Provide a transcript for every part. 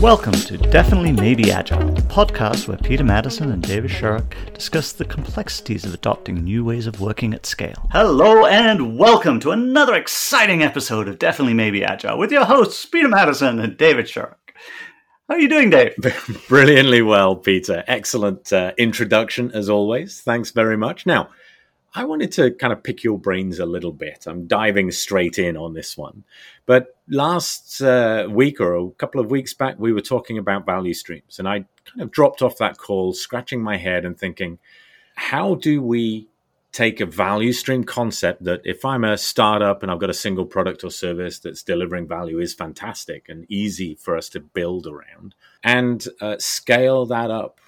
Welcome to Definitely Maybe Agile, the podcast where Peter Madison and David Sharrock discuss the complexities of adopting new ways of working at scale. Hello and welcome to another exciting episode of Definitely Maybe Agile with your hosts, Peter Madison and David Sharrock. How are you doing, Dave? Brilliantly well, Peter. Excellent uh, introduction as always. Thanks very much. Now, I wanted to kind of pick your brains a little bit. I'm diving straight in on this one. But last uh, week or a couple of weeks back, we were talking about value streams. And I kind of dropped off that call, scratching my head and thinking, how do we take a value stream concept that if I'm a startup and I've got a single product or service that's delivering value is fantastic and easy for us to build around and uh, scale that up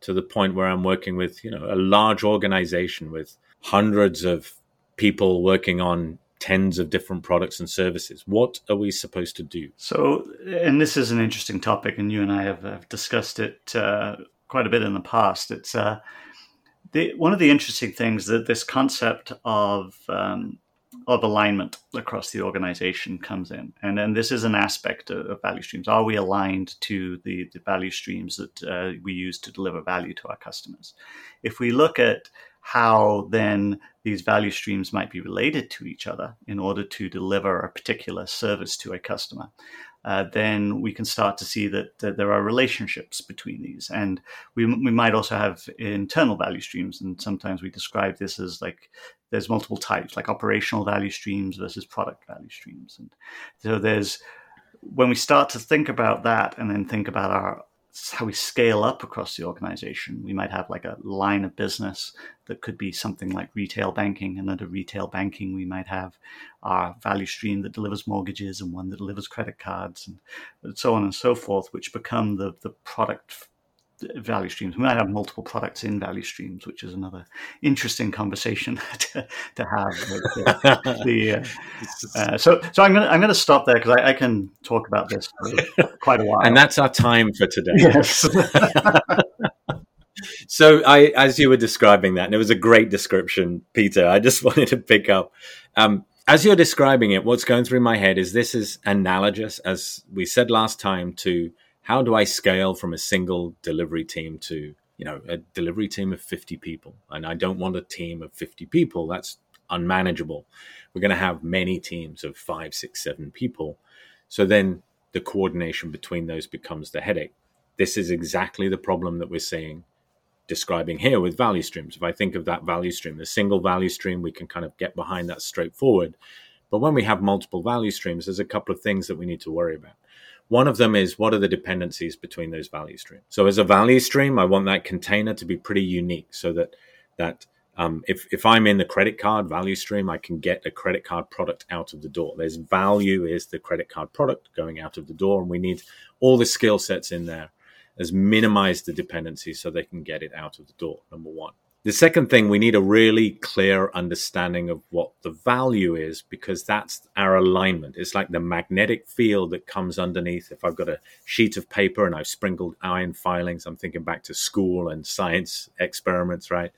to the point where I'm working with, you know, a large organization with hundreds of people working on tens of different products and services. What are we supposed to do? So, and this is an interesting topic, and you and I have, have discussed it uh, quite a bit in the past. It's uh, the, one of the interesting things that this concept of um, of alignment across the organization comes in, and then this is an aspect of, of value streams. Are we aligned to the, the value streams that uh, we use to deliver value to our customers? If we look at how then these value streams might be related to each other in order to deliver a particular service to a customer. Uh, then we can start to see that, that, there are relationships between these. And we, we might also have internal value streams. And sometimes we describe this as like there's multiple types, like operational value streams versus product value streams. And so there's, when we start to think about that and then think about our how we scale up across the organization. We might have like a line of business that could be something like retail banking, and under retail banking, we might have our value stream that delivers mortgages and one that delivers credit cards, and so on and so forth, which become the the product value streams. We might have multiple products in value streams, which is another interesting conversation to, to have. The, the, uh, uh, so, so I'm going to I'm to stop there because I, I, can talk about this for quite a while. And that's our time for today. Yes. so, I as you were describing that, and it was a great description, Peter. I just wanted to pick up. Um, as you're describing it, what's going through my head is this is analogous, as we said last time, to how do I scale from a single delivery team to you know a delivery team of 50 people? And i don't want a team of 50 people. That's unmanageable. We're going to have many teams of five six seven people. So then the coordination between those becomes the headache. This is exactly the problem that we're seeing describing here with value streams. If i think of that value stream the single value stream we can kind of get behind that straightforward. But when we have multiple value streams there's a couple of things that we need to worry about one of them is what are the dependencies between those value streams? So as a value stream, I want that container to be pretty unique so that that um, if, if I'm in the credit card value stream, I can get a credit card product out of the door. There's value is the credit card product going out of the door, and we need all the skill sets in there as minimize the dependencies so they can get it out of the door. Number one. The second thing, we need a really clear understanding of what the value is because that's our alignment. It's like the magnetic field that comes underneath. If I've got a sheet of paper and I've sprinkled iron filings, I'm thinking back to school and science experiments, right?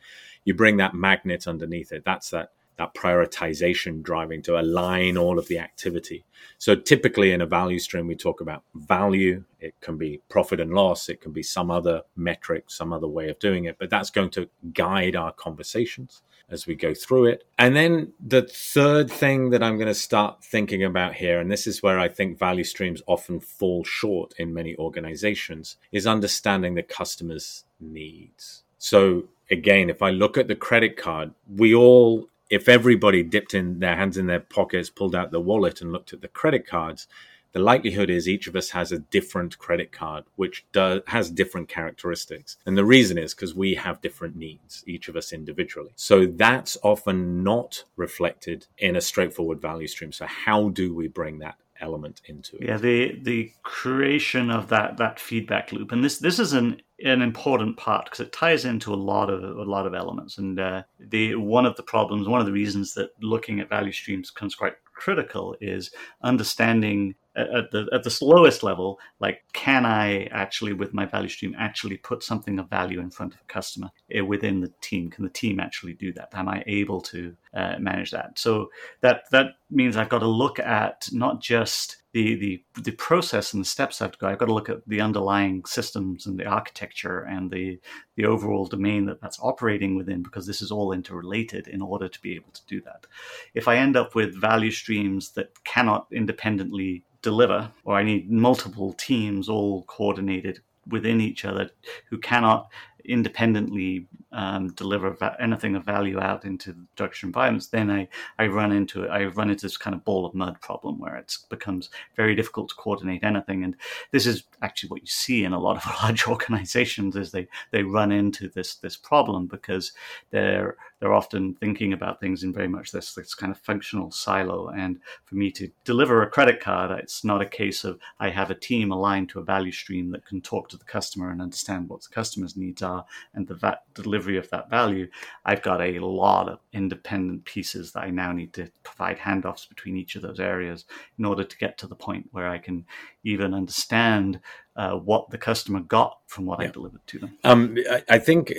You bring that magnet underneath it. That's that that prioritization driving to align all of the activity. So typically in a value stream, we talk about value. It can be profit and loss. It can be some other metric, some other way of doing it, but that's going to guide our conversations as we go through it. And then the third thing that I'm going to start thinking about here, and this is where I think value streams often fall short in many organizations, is understanding the customer's needs. So again, if I look at the credit card, we all if everybody dipped in their hands in their pockets, pulled out the wallet, and looked at the credit cards, the likelihood is each of us has a different credit card, which does, has different characteristics. And the reason is because we have different needs, each of us individually. So that's often not reflected in a straightforward value stream. So, how do we bring that element into it. Yeah, the the creation of that that feedback loop, and this this is an an important part because it ties into a lot of a lot of elements. And uh, the one of the problems, one of the reasons that looking at value streams becomes quite critical is understanding at the at the lowest level like can i actually with my value stream actually put something of value in front of a customer eh, within the team? Can the team actually do that? Am i able to uh, manage that. So that that means I've got to look at not just the, the the process and the steps I have to go. I've got to look at the underlying systems and the architecture and the the overall domain that that's operating within because this is all interrelated in order to be able to do that. If I end up with value streams that cannot independently deliver, or I need multiple teams all coordinated within each other who cannot independently um, deliver va- anything of value out into the production environments, then I, I run into I run into this kind of ball of mud problem where it becomes very difficult to coordinate anything. And this is actually what you see in a lot of large organizations is they, they run into this this problem because they're they're often thinking about things in very much this this kind of functional silo. And for me to deliver a credit card, it's not a case of I have a team aligned to a value stream that can talk to the customer and understand what the customer's needs are and the va- delivery of that value. I've got a lot of independent pieces that I now need to provide handoffs between each of those areas in order to get to the point where I can even understand uh, what the customer got from what yeah. I delivered to them. Um, I, I, think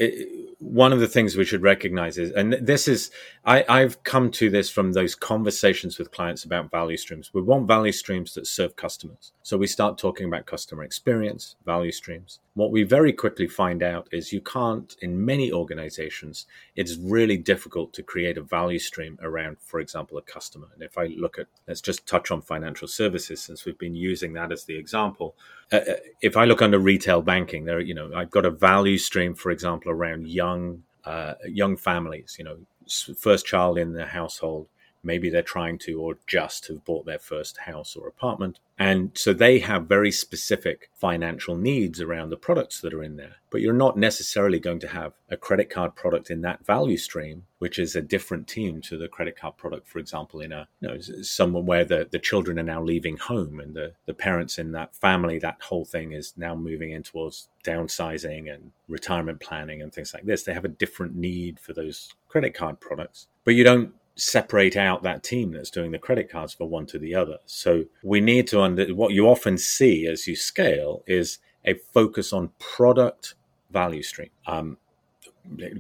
one of the things we should recognize is, and this is, I, I've come to this from those conversations with clients about value streams. We want value streams that serve customers. So we start talking about customer experience, value streams. What we very quickly find out is you can't, in many organizations, it's really difficult to create a value stream around, for example, a customer. And if I look at, let's just touch on financial services since we've been using that as the example. Uh, uh if I look under retail banking, there, you know, I've got a value stream, for example, around young, uh, young families. You know, first child in the household. Maybe they're trying to, or just have bought their first house or apartment. And so they have very specific financial needs around the products that are in there. But you're not necessarily going to have a credit card product in that value stream, which is a different team to the credit card product, for example, in a you know, someone where the, the children are now leaving home and the, the parents in that family, that whole thing is now moving in towards downsizing and retirement planning and things like this. They have a different need for those credit card products. But you don't separate out that team that's doing the credit cards for one to the other. So we need to under what you often see as you scale is a focus on product value stream. Um,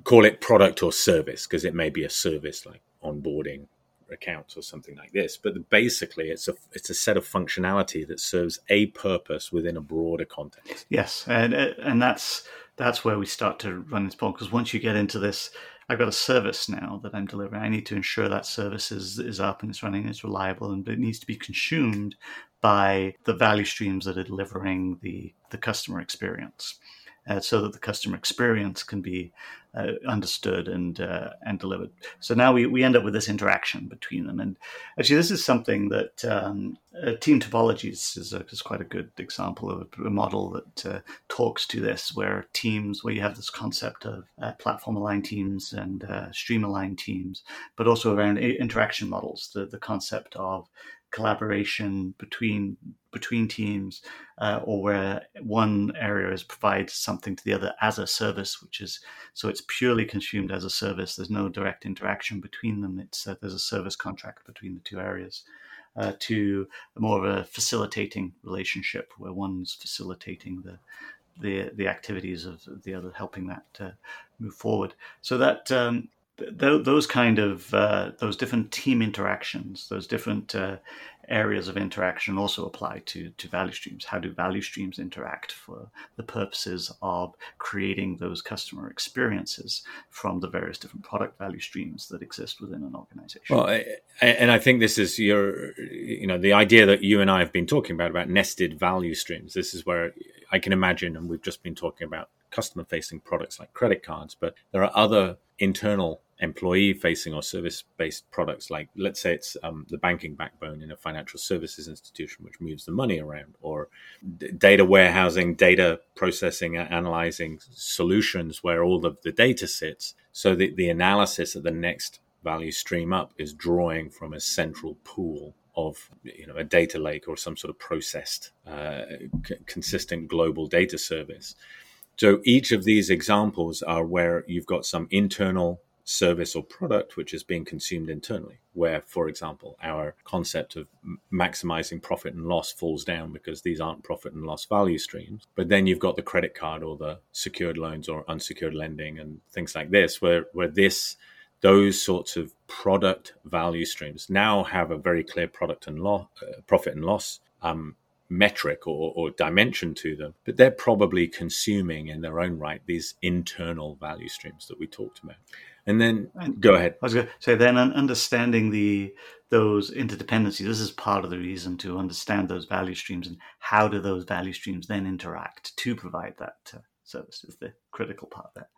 call it product or service because it may be a service like onboarding accounts or something like this. But basically, it's a it's a set of functionality that serves a purpose within a broader context. Yes, and and that's that's where we start to run this problem because once you get into this I've got a service now that I'm delivering. I need to ensure that service is, is up and it's running, it's reliable, and it needs to be consumed by the value streams that are delivering the, the customer experience uh, so that the customer experience can be uh, understood and uh, and delivered. So now we, we end up with this interaction between them. And actually, this is something that um, uh, team topologies is, a, is quite a good example of a, model that uh, talks to this, where teams, where you have this concept of uh, platform aligned teams and stream aligned teams, but also around interaction models, the, the concept of collaboration between between teams, uh, or where one area is provides something to the other as a service, which is so it's purely consumed as a service. There's no direct interaction between them. It's uh, there's a service contract between the two areas. Uh, to more of a facilitating relationship where one's facilitating the the the activities of the other, helping that uh, move forward. So that um, th- those kind of uh, those different team interactions, those different uh, areas of interaction also apply to to value streams. How do value streams interact for the purposes of creating those customer experiences from the various different product value streams that exist within an organization? Well, and I think this is your, you know, the idea that you and I have been talking about about nested value streams. This is where I can imagine, and we've just been talking about customer facing products like credit cards, but there are other internal employee facing or service based products like let's say it's um, the banking backbone in a financial services institution which moves the money around or d- data warehousing data processing analyzing solutions where all of the data sits so that the analysis of the next value stream up is drawing from a central pool of you know a data lake or some sort of processed uh, c- consistent global data service. So each of these examples are where you've got some internal service or product which is being consumed internally. Where, for example, our concept of maximizing profit and loss falls down because these aren't profit and loss value streams. But then you've got the credit card or the secured loans or unsecured lending and things like this, where where this those sorts of product value streams now have a very clear product and loss, uh, profit and loss um, metric or, or, dimension to them, but they're probably consuming in their own right these internal value streams that we talked about. And then and go ahead. I was going to say then understanding the those interdependencies. This is part of the reason to understand those value streams and how do those value streams then interact to provide that uh, service is the critical part there.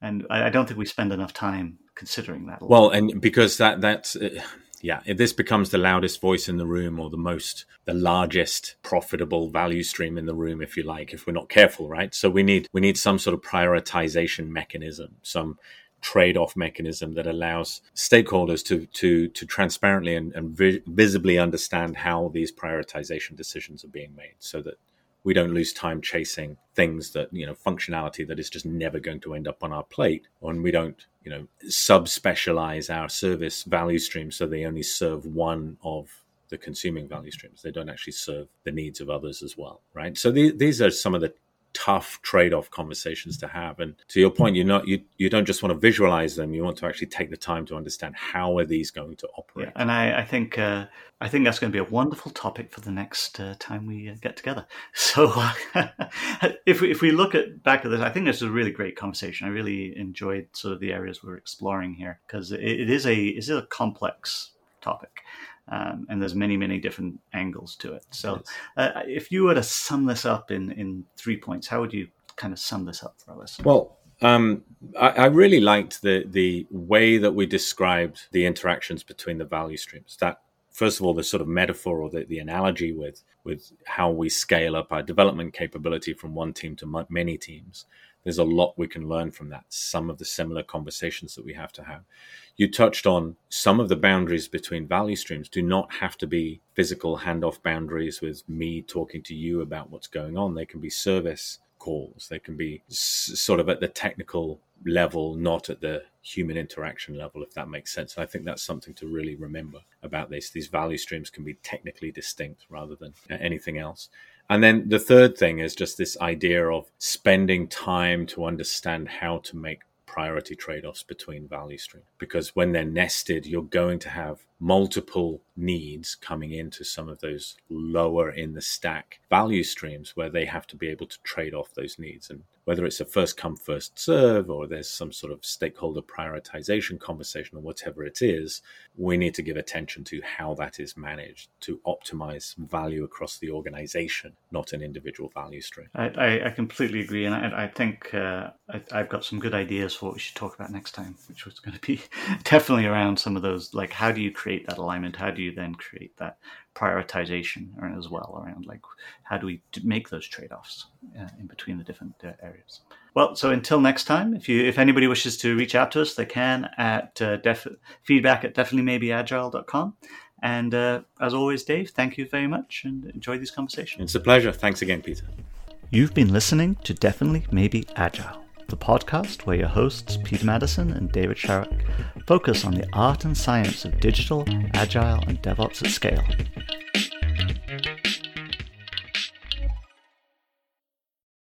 And I, I, don't think we spend enough time considering that. Well, and because that that's. Uh, yeah, if this becomes the loudest voice in the room or the most, the largest profitable value stream in the room, if you like, if we're not careful, right? So we need we need some sort of prioritization mechanism, some trade-off mechanism that allows stakeholders to to to transparently and, and vi- visibly understand how these prioritization decisions are being made, so that we don't lose time chasing things that you know functionality that is just never going to end up on our plate and we don't you know subspecialize our service value streams so they only serve one of the consuming value streams. They don't actually serve the needs of others as well right? So the, these are some of the tough trade-off conversations to have. And to your point you're not you, you don't just want to visualize them you want to actually take the time to understand how are these going to operate. Yeah, and I, I think uh, I think that's going to be a wonderful topic for the next uh, time we uh, get together. So if, we, if we look at back at this I think this is a really great conversation. I really enjoyed sort of the areas we're exploring here because it, it is a it is a complex topic um, and there's many many different angles to it. So, uh, if you were to sum this up in in three points, how would you kind of sum this up for our listeners? Well. Um, I, I, really liked the the way that we described the interactions between the value streams. That first of all, the sort of metaphor or the, the analogy with with how we scale up our development capability from one team to many teams, there's a lot we can learn from that. Some of the similar conversations that we have to have. You touched on some of the boundaries between value streams do not have to be physical handoff boundaries with me talking to you about what's going on. They can be service calls. They can be s- sort of at the technical level, not at the human interaction level, if that makes sense. And I think that's something to really remember about this. These value streams can be technically distinct rather than anything else. And then the third thing is just this idea of spending time to understand how to make priority trade offs between value streams. Because when they're nested, you're going to have multiple needs coming into some of those lower in the stack value streams where they have to be able to trade off those needs. And whether it's a first come, first serve, or there's some sort of stakeholder prioritization conversation, or whatever it is, we need to give attention to how that is managed to optimize value across the organization, not an individual value stream. I, I, I completely agree. And I, I think uh, I, I've got some good ideas for what we should talk about next time, which was going to be definitely around some of those like, how do you create that alignment? How do you then create that prioritization as well around like how do we make those trade-offs uh, in between the different uh, areas? Well so until next time if you if anybody wishes to reach out to us they can at uh, def- feedback at definitelymaybeagile.com and uh, as always dave thank you very much and enjoy these conversations. It's a pleasure. Thanks again peter. You've been listening to definitely maybe agile the podcast where your hosts, Peter Madison and David Sharrock, focus on the art and science of digital, agile, and DevOps at scale.